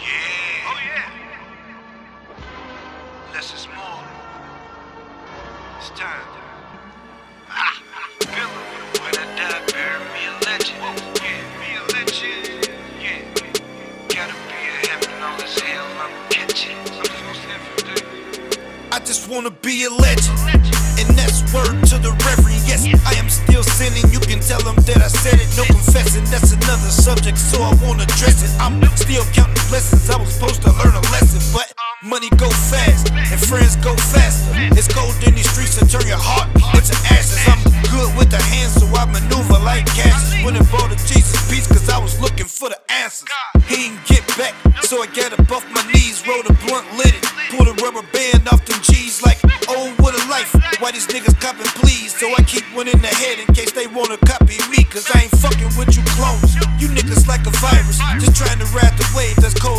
Yeah. Oh yeah. Less is more. It's time. When I die, bury me a legend. yeah, be a legend. Yeah. Gotta be a heaven, all this hell I'm catching. I'm just gonna stand for. I just wanna be a legend. And that's word to the reverend. Yes, I am still sinning. You can tell them that I said it. No confessing, that's another subject, so I won't address it. I'm still counting blessings. I was supposed to learn a lesson, but money go fast and friends go faster. It's cold in these streets to turn your heart into ashes. I'm good with the hands, so I maneuver like Cassius. Went and bought Jesus piece, cause I was looking for the answers. He ain't get back, so I got up off my knees, rolled a blunt, it, pulled a rubber band off them G's like, oh, what a life. Why these niggas copping, please? So I keep one in the head in case they wanna copy me, cause I ain't fucking with you clones. You niggas like a virus, just trying to ride the wave, that's code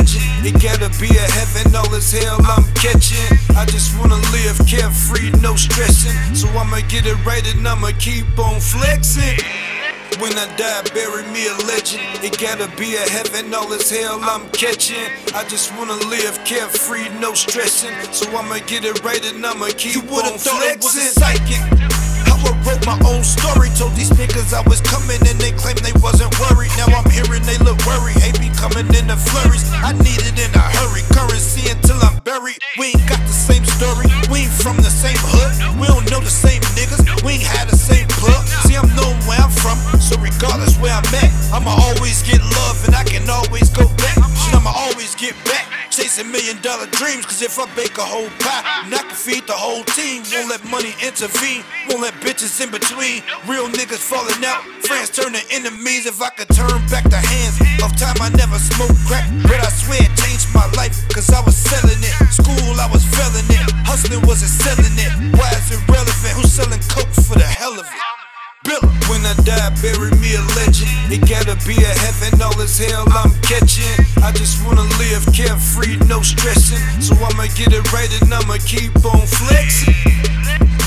legend. It gotta be a heaven, all this hell I'm catching. I just wanna live carefree, no stressing. So I'ma get it right and I'ma keep on flexing. When I die, bury me a legend. It gotta be a heaven, all this hell I'm catching. I just wanna live carefree, no stressing. So I'ma get it right and I'ma keep you on thought it was a psychic. How I wrote my own story. Told these niggas I was coming and they claimed they wasn't worried. Now I'm hearing they look worried. In the flurries. I need it in a hurry. Currency until I'm buried. We ain't got the same story. We ain't from the same hood. We don't know the same niggas. We ain't had the same plug. See, I'm knowing where I'm from. So regardless where I'm at, I'ma always get love and I can always go back. Shit, I'ma always get back. Chasing million dollar dreams, cause if I bake a whole pie, and I can feed the whole team. Won't let money intervene, won't let bitches in between. Real niggas falling out, friends turning enemies. If I could turn back the hands time, I never smoked crack. But I swear it changed my life, cause I was selling it. School, I was failing it. Hustling wasn't selling it. Why is it relevant? Who's selling coke for the hell of it? Billa. When I die, bury me a legend. It gotta be a heaven, all this hell I'm catching. I just wanna live carefree, no stressing. So I'ma get it right and I'ma keep on flexing.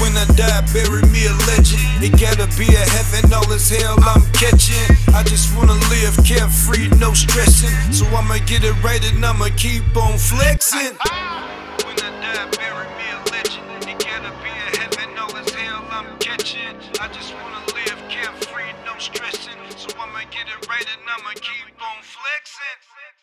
When I die, bury me a legend. It gotta be a heaven, all this hell I'm catching. I just wanna live carefree, no stressing. So I'ma get it right and I'ma keep on flexing. Ah, when I die, bury me a legend. It gotta be a heaven, all this hell I'm catching. I just wanna live carefree, no stressing. So I'ma get it right and I'ma keep on flexing.